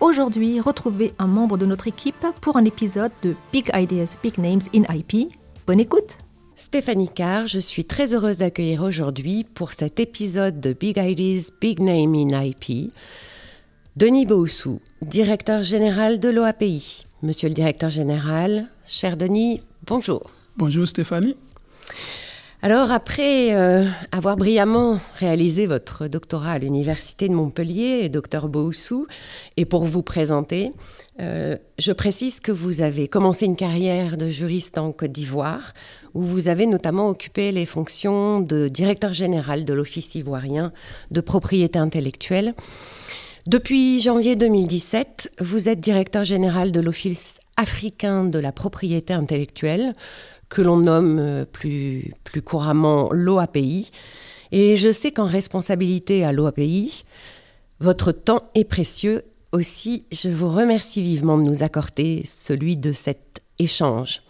Aujourd'hui, retrouvez un membre de notre équipe pour un épisode de Big Ideas, Big Names in IP. Bonne écoute Stéphanie Carr, je suis très heureuse d'accueillir aujourd'hui pour cet épisode de Big Ideas, Big Name in IP, Denis Boussou, directeur général de l'OAPI. Monsieur le directeur général, cher Denis, bonjour. Bonjour Stéphanie. Alors après euh, avoir brillamment réalisé votre doctorat à l'Université de Montpellier, docteur Boussou, et pour vous présenter, euh, je précise que vous avez commencé une carrière de juriste en Côte d'Ivoire, où vous avez notamment occupé les fonctions de directeur général de l'Office ivoirien de propriété intellectuelle. Depuis janvier 2017, vous êtes directeur général de l'Office africain de la propriété intellectuelle, que l'on nomme euh, plus, plus couramment l'OAPI. Et je sais qu'en responsabilité à l'OAPI, votre temps est précieux. Aussi, je vous remercie vivement de nous accorder celui de cet échange.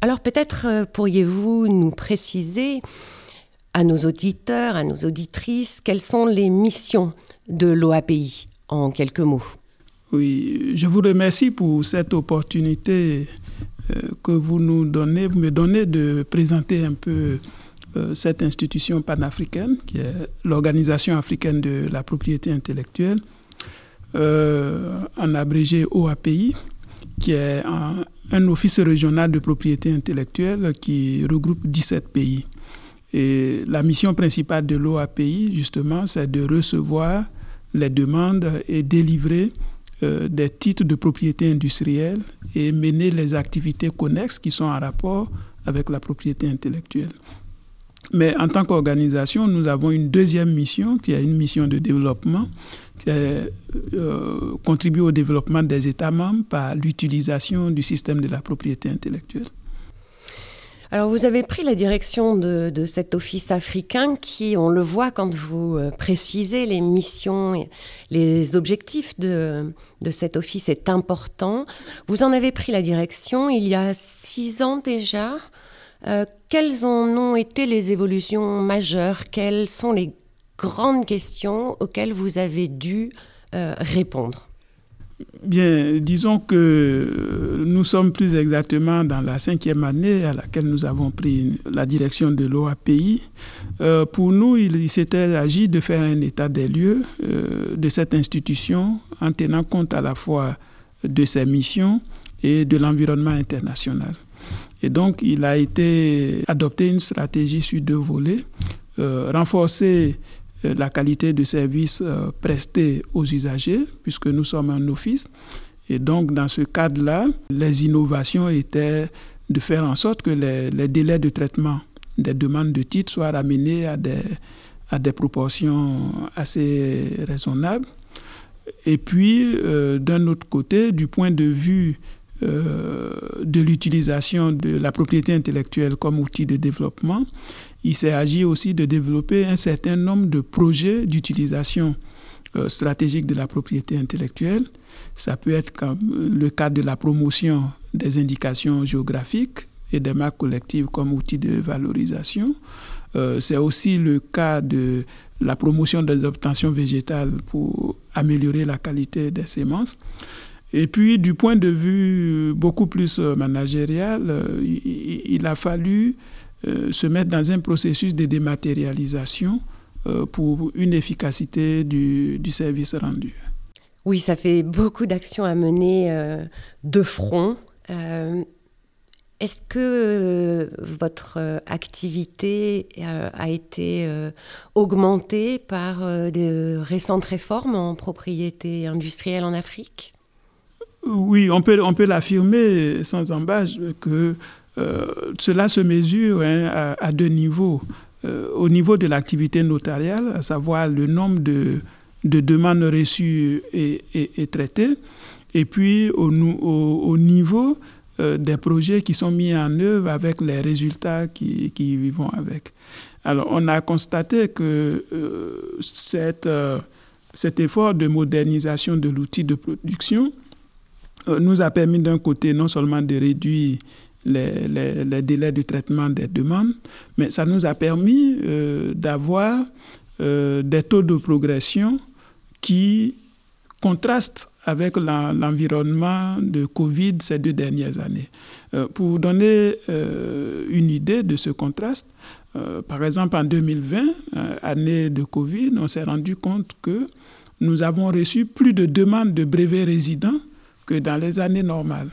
Alors peut-être euh, pourriez-vous nous préciser à nos auditeurs, à nos auditrices, quelles sont les missions de l'OAPI en quelques mots? Oui, je vous remercie pour cette opportunité que vous nous donnez, vous me donnez de présenter un peu euh, cette institution panafricaine qui est l'Organisation africaine de la propriété intellectuelle, euh, en abrégé OAPI, qui est un, office régional de propriété intellectuelle qui regroupe 17 pays. Et la mission principale de l'OAPI, justement, c'est de recevoir les demandes et délivrer euh, des titres de propriété industrielle et mener les activités connexes qui sont en rapport avec la propriété intellectuelle. Mais en tant qu'organisation, nous avons une deuxième mission qui est une mission de développement, qui est euh, contribuer au développement des États membres par l'utilisation du système de la propriété intellectuelle. Alors vous avez pris la direction de, cet office africain qui, on le voit quand vous euh, précisez les missions, et les objectifs de, de cet office est important. Vous en avez pris la direction il y a six ans déjà. Euh, quelles en ont été les évolutions majeures? Quelles sont les grandes questions auxquelles vous avez dû euh, répondre? Bien, disons que nous sommes plus exactement dans la cinquième année à laquelle nous avons pris la direction de l'OAPI. Euh, pour nous, il, s'était agi de faire un état des lieux euh, de cette institution en tenant compte à la fois de ses missions et de l'environnement international. Et donc, il a été adopté une stratégie sur deux volets, euh, renforcer la qualité de service euh, presté aux usagers, puisque nous sommes un office. Et donc, dans ce cadre-là, les innovations étaient de faire en sorte que les, délais de traitement des demandes de titres soient ramenés à des, à des proportions assez raisonnables. Et puis, euh, d'un autre côté, du point de vue euh, de l'utilisation de la propriété intellectuelle comme outil de développement, il s'est agi aussi de développer un certain nombre de projets d'utilisation euh, stratégique de la propriété intellectuelle. Ça peut être comme le cas de la promotion des indications géographiques et des marques collectives comme outil de valorisation. Euh, C'est aussi le cas de la promotion des obtentions végétales pour améliorer la qualité des semences. Et puis, du point de vue beaucoup plus managérial, il, a fallu euh, se mettre dans un processus de dématérialisation euh, pour une efficacité du, du, service rendu. Oui, ça fait beaucoup d'actions à mener euh, de front. Euh, Est-ce que votre activité a été augmentée par de récentes réformes en propriété industrielle en Afrique? Oui, on peut, on peut l'affirmer sans embâche que euh, cela se mesure hein, à, deux niveaux. Euh, au niveau de l'activité notariale, à savoir le nombre de, de demandes reçues et, traitées, et puis au, au, au niveau des projets qui sont mis en œuvre avec les résultats qui, qui vont avec. Alors, on a constaté que cet effort de modernisation de l'outil de production nous a permis d'un côté non seulement de réduire les, délais de traitement des demandes, mais ça nous a permis d'avoir des taux de progression qui contrastent avec l'environnement de Covid ces deux dernières années. Euh, pour vous donner euh, une idée de ce contraste, euh, par exemple en 2020, année de Covid, on s'est rendu compte que nous avons reçu plus de demandes de brevets résidents que dans les années normales.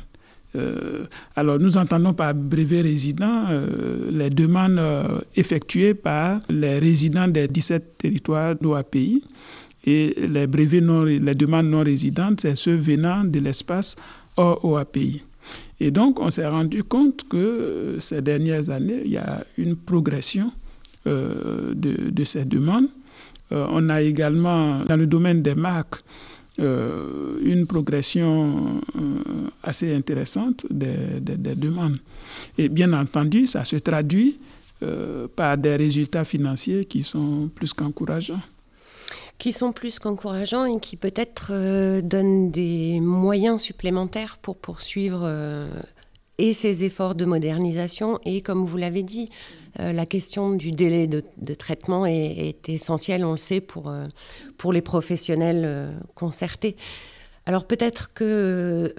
Alors, nous entendons par brevet résident les demandes effectuées par les résidents des 17 territoires d'OAPI. Et les brevets non, les demandes non résidentes, c'est ceux venant de l'espace hors OAPI. Et donc, on s'est rendu compte que euh, ces dernières années, il y a une progression euh, de, ces demandes. Euh, on a également, dans le domaine des marques, une progression assez intéressante des, des, des, demandes. Et bien entendu, ça se traduit par des résultats financiers qui sont plus qu'encourageants qui sont plus qu'encourageants et qui peut-être euh, donnent des moyens supplémentaires pour poursuivre euh, et ces efforts de modernisation et, comme vous l'avez dit, euh, la question du délai de, traitement est, essentielle, on le sait, pour, pour les professionnels concertés. Alors peut-être que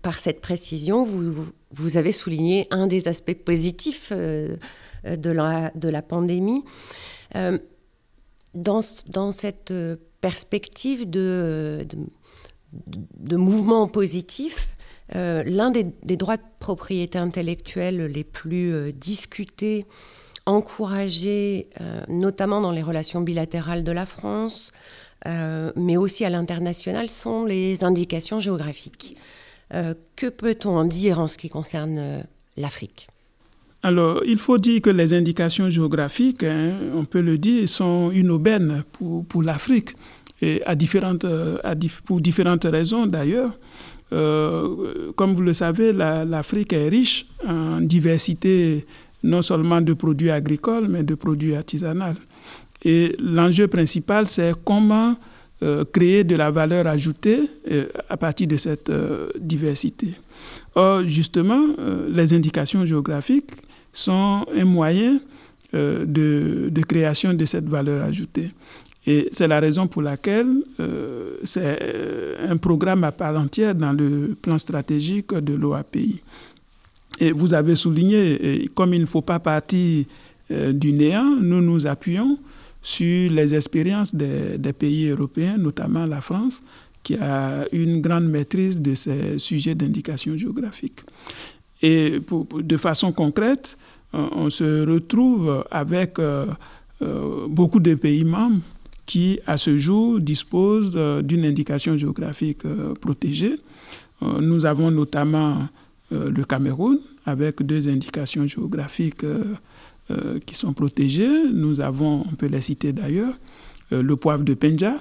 par cette précision, vous, vous, avez souligné un des aspects positifs de, la, de la pandémie dans, dans cette euh, perspective de, de, mouvement positif, euh, l'un des, droits de propriété intellectuelle les plus euh, discutés, encouragés, notamment dans les relations bilatérales de la France, mais aussi à l'international, sont les indications géographiques. que peut-on en dire en ce qui concerne l'Afrique? Alors, il faut dire que les indications géographiques, hein, on peut le dire, sont une aubaine pour, l'Afrique, à différentes, pour différentes raisons d'ailleurs. Euh, comme vous le savez, l'Afrique est riche en diversité non seulement de produits agricoles, mais de produits artisanaux. Et l'enjeu principal, c'est comment euh, créer de la valeur ajoutée euh, à partir de cette diversité. Or, justement, les indications géographiques sont un moyen de, création de cette valeur ajoutée. Et c'est la raison pour laquelle euh, c'est euh, un programme à part entière dans le plan stratégique de l'OAPI. Et vous avez souligné, comme il ne faut pas partir du néant, nous nous appuyons sur les expériences des, pays européens, notamment la France, qui a une grande maîtrise de ces sujets d'indication géographique. Et de façon concrète, on se retrouve avec euh, euh, beaucoup de pays membres qui, à ce jour, disposent euh, d'une indication géographique protégée. nous avons notamment le Cameroun avec deux indications géographiques qui sont protégées. Nous avons, on peut les citer d'ailleurs, le poivre de Penja,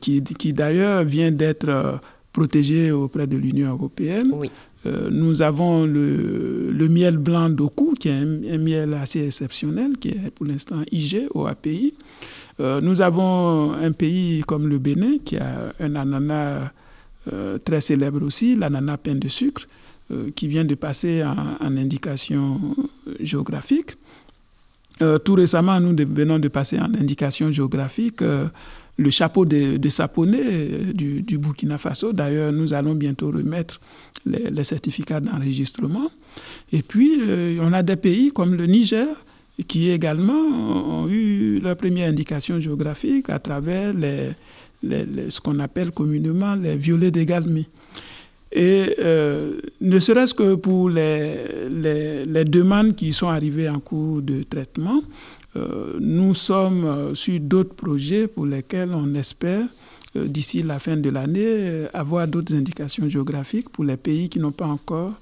qui, qui d'ailleurs vient d'être protégé auprès de l'Union européenne. Euh, nous avons le, le, miel blanc d'Oku, qui est un, miel assez exceptionnel, qui est pour l'instant IG au API. Euh, nous avons un pays comme le Bénin, qui a un ananas euh, très célèbre aussi, l'ananas pain de sucre, qui vient de passer en, indication géographique. tout récemment, nous venons de passer en indication géographique le chapeau de, de euh, du, Burkina Faso. D'ailleurs, nous allons bientôt remettre les, certificats d'enregistrement. Et puis, euh, on a des pays comme le Niger qui également ont eu leur première indication géographique à travers ce qu'on appelle communément les violets d'égalmi. Et euh, ne serait-ce que pour les, les, demandes qui sont arrivées en cours de traitement, euh, nous sommes euh, sur d'autres projets pour lesquels on espère, d'ici la fin de l'année, avoir d'autres indications géographiques pour les pays qui n'ont pas encore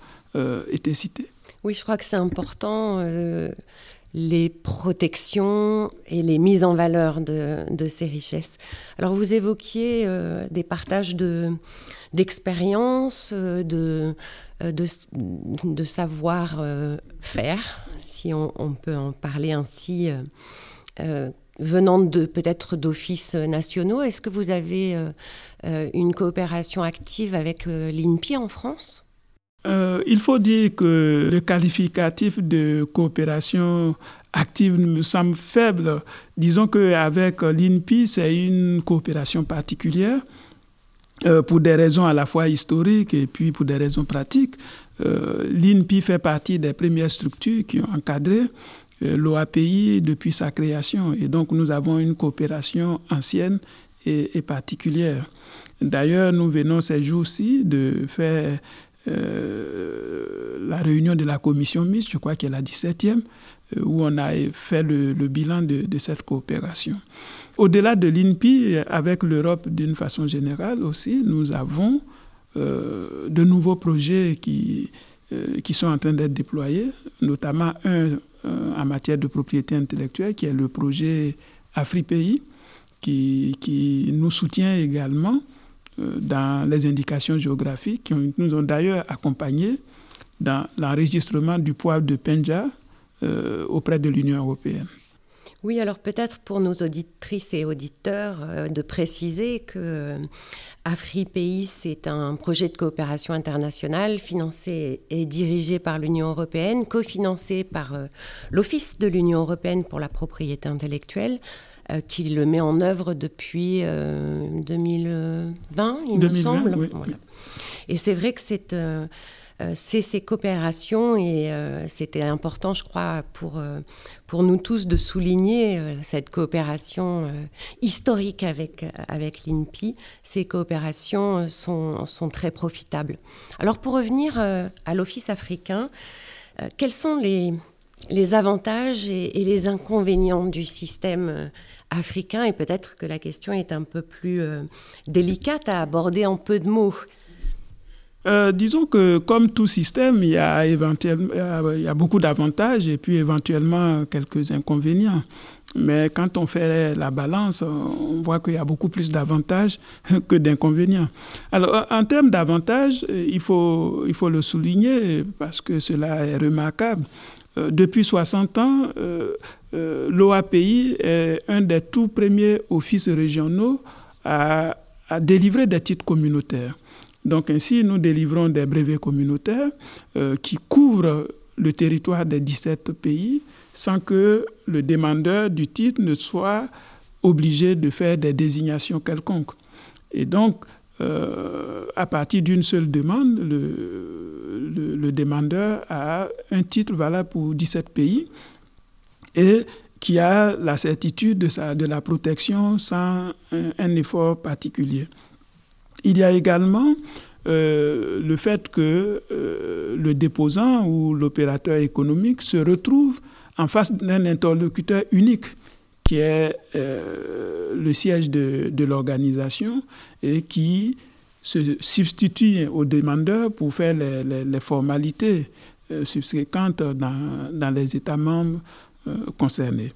été cités. Oui, je crois que c'est important les protections et les mises en valeur de, ces richesses. Alors vous évoquiez euh, des partages d'expériences, de, de, de, de savoir-faire, si on, peut en parler ainsi venant peut-être d'offices nationaux. Est-ce que vous avez euh, euh, une coopération active avec euh, l'INPI en France? Il faut dire que le qualificatif de coopération active me semble faible. Disons qu'avec l'INPI, c'est une coopération particulière. pour des raisons à la fois historiques et puis pour des raisons pratiques. L'INPI fait partie des premières structures qui ont encadré euh, l'OAPI depuis sa création. Et donc nous avons une coopération ancienne et, particulière. D'ailleurs, nous venons ces jours-ci de faire euh, la réunion de la commission mixte, je crois qu'elle est la 17e, euh, où on a fait le, bilan de, cette coopération. Au-delà de l'INPI, avec l'Europe d'une façon générale aussi, nous avons de nouveaux projets qui, qui sont en train d'être déployés, notamment un euh, en matière de propriété intellectuelle, qui est le projet AfriPays, qui, qui nous soutient également euh, dans les indications géographiques, qui nous ont d'ailleurs accompagnés dans l'enregistrement du poivre de Penja euh, auprès de l'Union européenne. Oui, alors peut-être pour nos auditrices et auditeurs euh, de préciser que euh, AfriPays, c'est un projet de coopération internationale financé et dirigé par l'Union européenne, cofinancé par euh, l'Office de l'Union européenne pour la propriété intellectuelle, qui le met en œuvre depuis 2020, il me semble. Et c'est vrai que c'est euh, ces coopérations et euh, c'était important, je crois, pour, euh, pour nous tous de souligner cette coopération historique avec, avec l'INPI. Ces coopérations sont, sont, très profitables. Alors pour revenir à l'Office africain, quels sont les, les avantages et, et, les inconvénients du système africain Et peut-être que la question est un peu plus délicate à aborder en peu de mots. Euh, disons que comme tout système, il y a, éventuellement, il y a beaucoup d'avantages et puis éventuellement quelques inconvénients. Mais quand on fait la balance, on voit qu'il y a beaucoup plus d'avantages que d'inconvénients. Alors, en termes d'avantages, il faut, il faut le souligner parce que cela est remarquable. Euh, depuis 60 ans, euh, l'OAPI est un des tout premiers offices régionaux à, délivrer des titres communautaires. Donc ainsi, nous délivrons des brevets communautaires euh, qui couvrent le territoire des 17 pays sans que le demandeur du titre ne soit obligé de faire des désignations quelconques. Et donc, euh, à partir d'une seule demande, le, demandeur a un titre valable pour 17 pays et qui a la certitude de, sa, la protection sans un effort particulier. Il y a également euh, le fait que euh, le déposant ou l'opérateur économique se retrouve en face d'un interlocuteur unique qui est euh, le siège de, de l'organisation et qui se substitue au demandeur pour faire les, formalités subséquentes dans, les États membres concernés.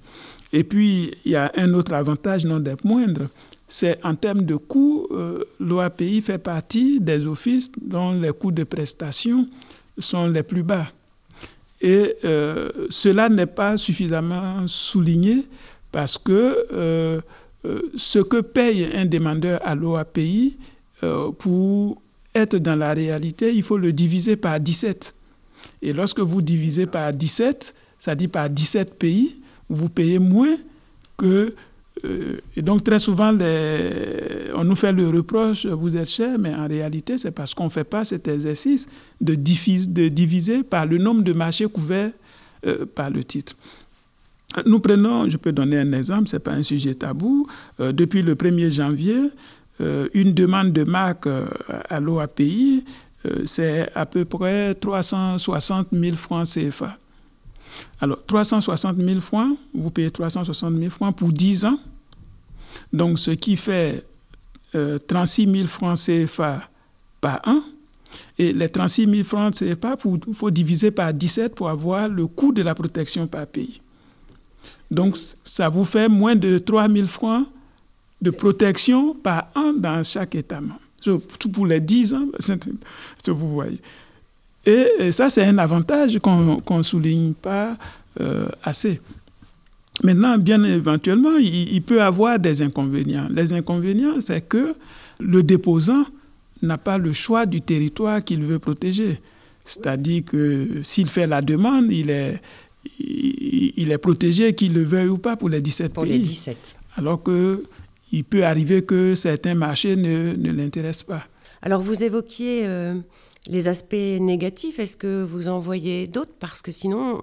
Et puis, il y a un autre avantage non des moindres, c'est en termes de coûts, euh, l'OAPI fait partie des offices dont les coûts de prestation sont les plus bas. Et euh, cela n'est pas suffisamment souligné parce que euh, ce que paye un demandeur à l'OAPI, pour être dans la réalité, il faut le diviser par 17. Et lorsque vous divisez par 17, ça dit par 17 pays, vous payez moins que euh, et donc très souvent, on nous fait le reproche, vous êtes cher, mais en réalité, c'est parce qu'on ne fait pas cet exercice de, diviser par le nombre de marchés couverts euh, par le titre. Nous prenons, je peux donner un exemple, ce n'est pas un sujet tabou. Euh, depuis le 1er janvier, une demande de marque à l'OAPI, c'est à peu près 360 000 francs CFA. Alors, 360 000 francs, vous payez 360 000 francs pour 10 ans. Donc, ce qui fait 36 euh, 000 francs CFA par an. Et les 36 000 francs CFA, il faut diviser par 17 pour avoir le coût de la protection par pays. Donc, ça vous fait moins de 3 000 francs de protection par an dans chaque État membre. Tout pour les 10 ans, vous voyez. Et, ça, c'est un avantage qu'on ne souligne pas euh, assez. Maintenant, bien éventuellement, il, il, peut avoir des inconvénients. Les inconvénients, c'est que le déposant n'a pas le choix du territoire qu'il veut protéger. C'est-à-dire que s'il fait la demande, il est, il est protégé, qu'il le veuille ou pas, pour les 17 pour pays. les 17. Alors qu'il peut arriver que certains marchés ne, ne l'intéressent pas. Alors vous évoquiez euh, les aspects négatifs. Est-ce que vous en voyez d'autres? Parce que sinon,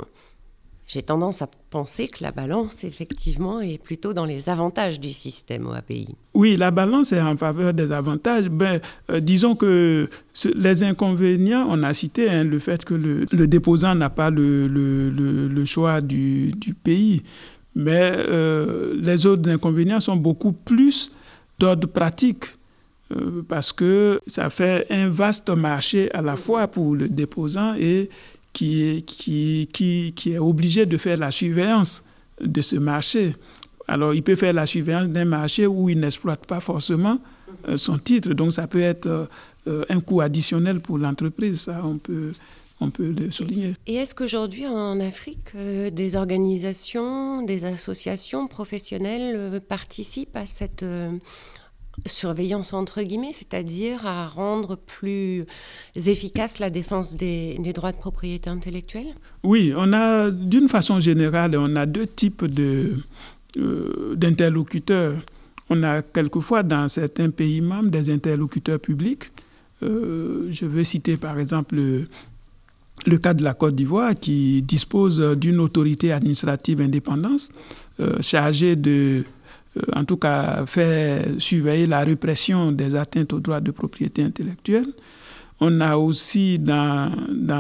j'ai tendance à penser que la balance, effectivement, est plutôt dans les avantages du système OAPI. Oui, la balance est en faveur des avantages. Ben, euh, disons que ce, les inconvénients, on a cité hein, le fait que le, le déposant n'a pas le, le, le, choix du, du, pays. Mais euh, les autres inconvénients sont beaucoup plus d'ordre pratique euh, parce que ça fait un vaste marché à la fois pour le déposant et qui est, qui, qui, qui est obligé de faire la surveillance de ce marché. Alors, il peut faire la surveillance d'un marché où il n'exploite pas forcément euh, son titre. Donc, ça peut être un coût additionnel pour l'entreprise. Ça, on peut, on peut le souligner. Et est-ce qu'aujourd'hui, en Afrique, euh, des organisations, des associations professionnelles euh, participent à cette euh, surveillance entre guillemets, c'est-à-dire à rendre plus efficace la défense des, des, droits de propriété intellectuelle? Oui, on a d'une façon générale, on a deux types de, d'interlocuteurs. On a quelquefois dans certains pays membres des interlocuteurs publics. Je veux citer par exemple le, cas de la Côte d'Ivoire qui dispose d'une autorité administrative indépendante euh, chargée de en tout cas faire surveiller la répression des atteintes aux droits de propriété intellectuelle. On a aussi dans,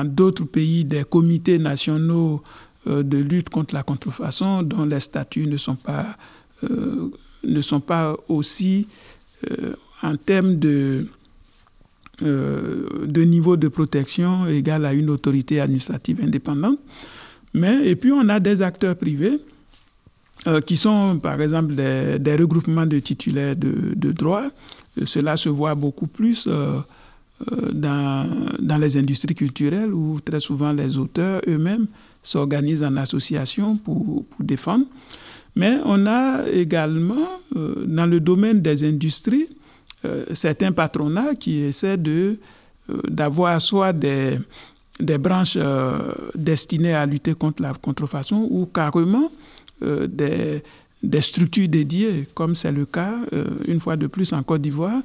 d'autres pays des comités nationaux euh, de lutte contre la contrefaçon dont les statuts ne sont pas, euh, ne sont pas aussi euh, en termes de, de niveau de protection égal à une autorité administrative indépendante. Mais, et puis on a des acteurs privés euh, qui sont par exemple des, regroupements de titulaires de, de droits. Euh, cela se voit beaucoup plus euh, dans, dans, les industries culturelles où très souvent les auteurs eux-mêmes s'organisent en association pour, défendre. Mais on a également dans le domaine des industries certains patronats qui essaient de, d'avoir soit des, des branches destinées à lutter contre la contrefaçon ou carrément euh, des, des, structures dédiées, comme c'est le cas, euh, une fois de plus, en Côte d'Ivoire,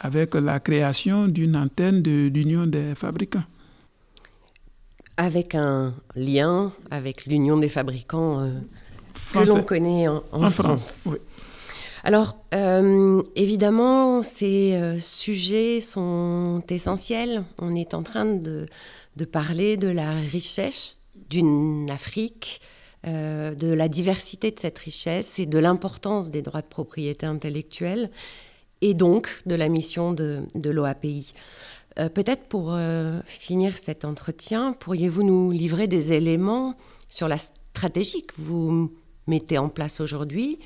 avec la création d'une antenne de l'Union des fabricants. Avec un lien avec l'Union des fabricants euh, que l'on connaît en, en, en France. France oui. Alors, euh, évidemment, ces euh, sujets sont essentiels. On est en train de, parler de la richesse d'une Afrique euh, de la diversité de cette richesse et de l'importance des droits de propriété intellectuelle et donc de la mission de, de l'OAPI. Peut-être pour finir cet entretien, pourriez-vous nous livrer des éléments sur la stratégie que vous mettez en place aujourd'hui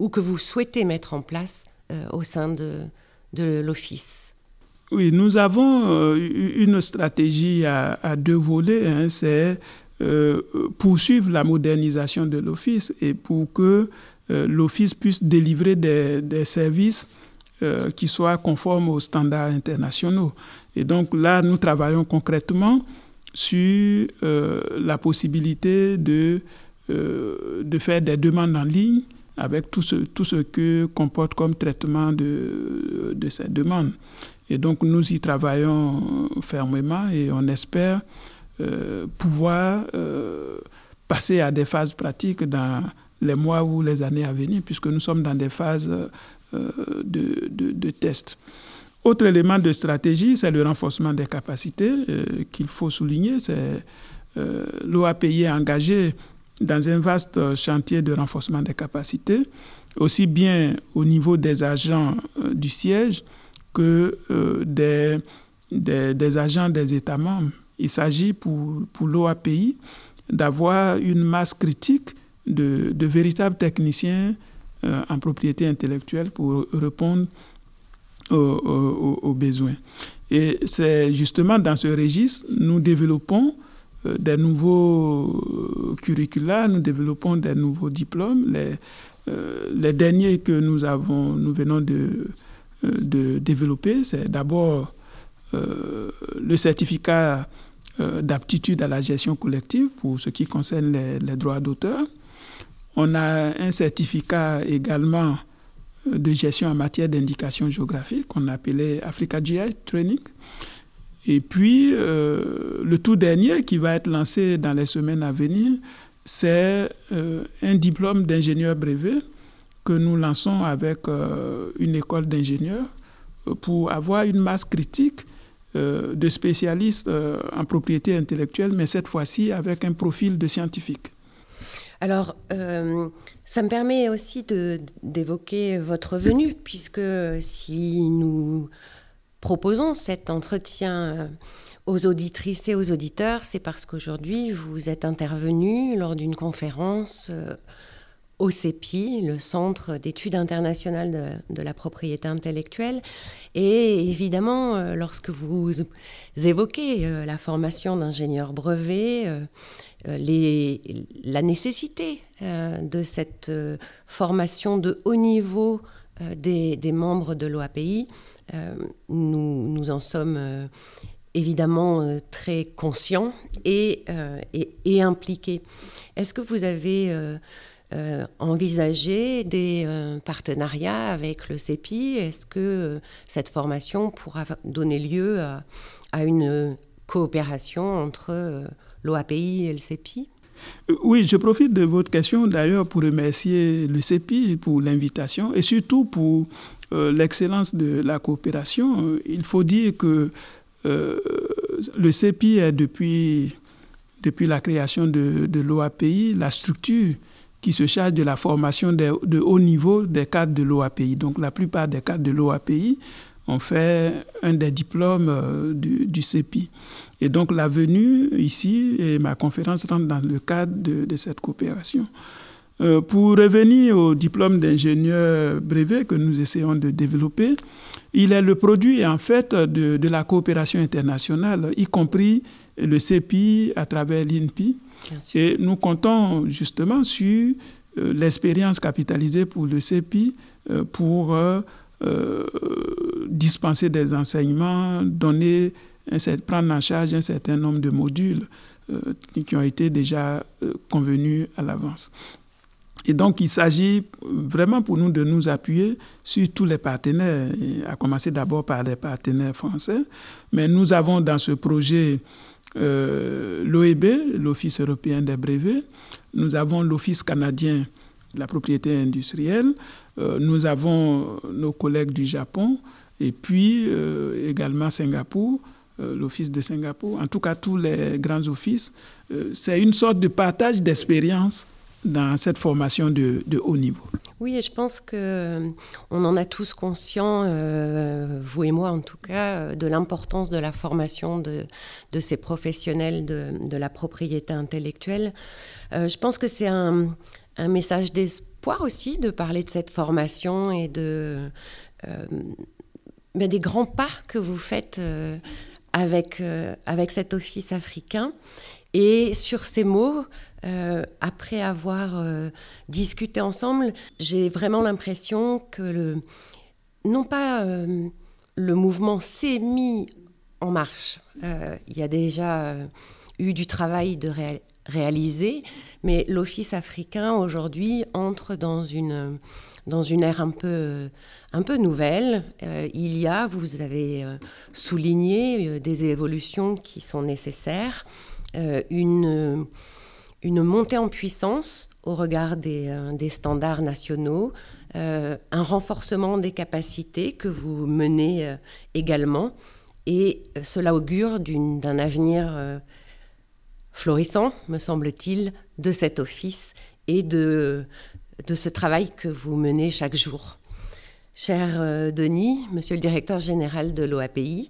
ou que vous souhaitez mettre en place euh, au sein de, de l'Office Oui, nous avons euh, une stratégie à, deux volets. Hein, C'est euh, poursuivre la modernisation de l'Office et pour que l'Office puisse délivrer des, des services qui soient conformes aux standards internationaux. Et donc là, nous travaillons concrètement sur la possibilité de, de faire des demandes en ligne avec tout ce, tout ce que comporte comme traitement de, de ces demandes. Et donc nous y travaillons fermement et on espère euh, pouvoir euh, passer à des phases pratiques dans les mois ou les années à venir, puisque nous sommes dans des phases euh, de, de, de tests. Autre élément de stratégie, c'est le renforcement des capacités qu'il faut souligner. C'est l'OAPI est engagé dans un vaste chantier de renforcement des capacités, aussi bien au niveau des agents du siège que des, des, des agents des États membres. Il s'agit pour, pour l'OAPI d'avoir une masse critique de, véritables techniciens en propriété intellectuelle pour répondre aux, besoins. Et c'est justement dans ce registre, nous développons des nouveaux curricula, nous développons des nouveaux diplômes. Les, les derniers que nous avons, nous venons de, développer, c'est d'abord euh, le certificat euh, d'aptitude à la gestion collective pour ce qui concerne les, droits d'auteur. On a un certificat également euh, de gestion en matière d'indication géographique qu'on appelait Africa GI Training. Et puis, le tout dernier qui va être lancé dans les semaines à venir, c'est un diplôme d'ingénieur brevet que nous lançons avec une école d'ingénieurs pour avoir une masse critique euh, de spécialistes euh, en propriété intellectuelle, mais cette fois-ci avec un profil de scientifique. Alors, euh, ça me permet aussi d'évoquer votre venue, puisque si nous proposons cet entretien aux auditrices et aux auditeurs, c'est parce qu'aujourd'hui, vous êtes intervenu lors d'une conférence au CEPI, le Centre d'études internationales de, la propriété intellectuelle. Et évidemment, euh, lorsque vous évoquez euh, la formation d'ingénieur brevet, euh, les, la nécessité de cette formation de haut niveau des, membres de l'OAPI, nous, nous, en sommes évidemment très conscients et, impliqués. Est-ce que vous avez euh, envisager des euh, partenariats avec le CEPI Est-ce que euh, cette formation pourra donner lieu à, une coopération entre l'OAPI et le CEPI oui, je profite de votre question d'ailleurs pour remercier le CEPI pour l'invitation et surtout pour l'excellence de la coopération. Il faut dire que le CEPI est depuis, la création de, de l'OAPI la structure qui se charge de la formation de, haut niveau des cadres de l'OAPI. Donc la plupart des cadres de l'OAPI ont fait un des diplômes euh, du, CEPI. Et donc la venue ici et ma conférence rentrent dans le cadre de, cette coopération. Euh, pour revenir au diplôme d'ingénieur brevet que nous essayons de développer, il est le produit en fait de, de la coopération internationale, y compris le CEPI à travers l'INPI et nous comptons justement sur euh, l'expérience capitalisée pour le CEPI euh, pour euh, dispenser des enseignements, donner prendre en charge un certain nombre de modules qui ont été déjà convenus à l'avance. Et donc, il s'agit vraiment pour nous de nous appuyer sur tous les partenaires, à commencer d'abord par les partenaires français. Mais nous avons dans ce projet euh, l'OEB, l'Office européen des brevets, nous avons l'Office canadien de la propriété industrielle, euh, nous avons nos collègues du Japon et puis euh, également Singapour, l'Office de Singapour, en tout cas tous les grands offices. C'est une sorte de partage d'expérience dans cette formation de, haut niveau. Oui, et je pense que euh, on en a tous conscience, euh, vous et moi en tout cas, euh, de l'importance de la formation de, ces professionnels de, la propriété intellectuelle. je pense que c'est un, message d'espoir aussi de parler de cette formation et de mais des grands pas que vous faites avec, avec cet office africain. Et sur ces mots, euh, après avoir euh, discuté ensemble, j'ai vraiment l'impression que non pas euh, le mouvement s'est mis en marche. Il y a déjà eu du travail de réaliser, mais l'Office africain aujourd'hui entre dans une, dans une ère un peu, un peu nouvelle. il y a, vous avez souligné, des évolutions qui sont nécessaires. une une montée en puissance au regard des, euh, standards nationaux, euh, un renforcement des capacités que vous menez euh, également, et cela augure d'un avenir florissant, me semble-t-il, de cet office et de, de ce travail que vous menez chaque jour. Cher Denis, monsieur le directeur général de l'OAPI,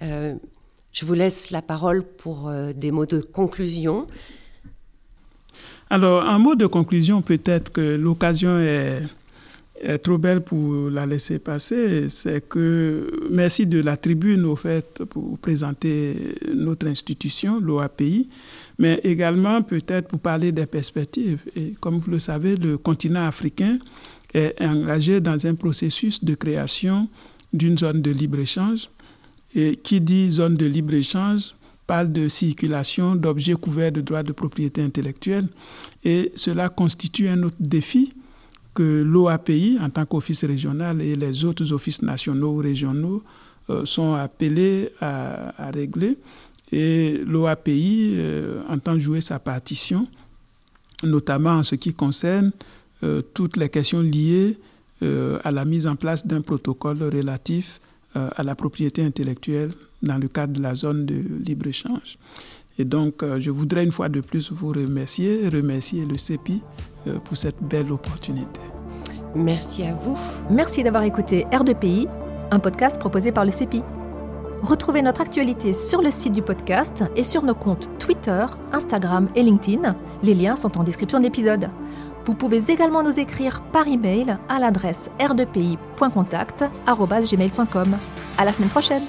je vous laisse la parole pour des mots de conclusion Alors, un mot de conclusion, peut-être que l'occasion est, trop belle pour la laisser passer. C'est que merci de la tribune, au fait, pour présenter notre institution, l'OAPI, mais également peut-être pour parler des perspectives. Et comme vous le savez, le continent africain est engagé dans un processus de création d'une zone de libre-échange. Et qui dit zone de libre-échange parle de circulation d'objets couverts de droits de propriété intellectuelle. Et cela constitue un autre défi que l'OAPI, en tant qu'office régional, et les autres offices nationaux ou régionaux euh, sont appelés à, régler. Et l'OAPI euh, entend jouer sa partition, notamment en ce qui concerne euh, toutes les questions liées à la mise en place d'un protocole relatif à la propriété intellectuelle dans le cadre de la zone de libre-échange. Et donc, je voudrais une fois de plus vous remercier, remercier le CEPI pour cette belle opportunité. Merci à vous. Merci d'avoir écouté R2PI, un podcast proposé par le CEPI. Retrouvez notre actualité sur le site du podcast et sur nos comptes Twitter, Instagram et LinkedIn. Les liens sont en description de l'épisode. Vous pouvez également nous écrire par email à l'adresse r2pi.contact@gmail.com. À la semaine prochaine.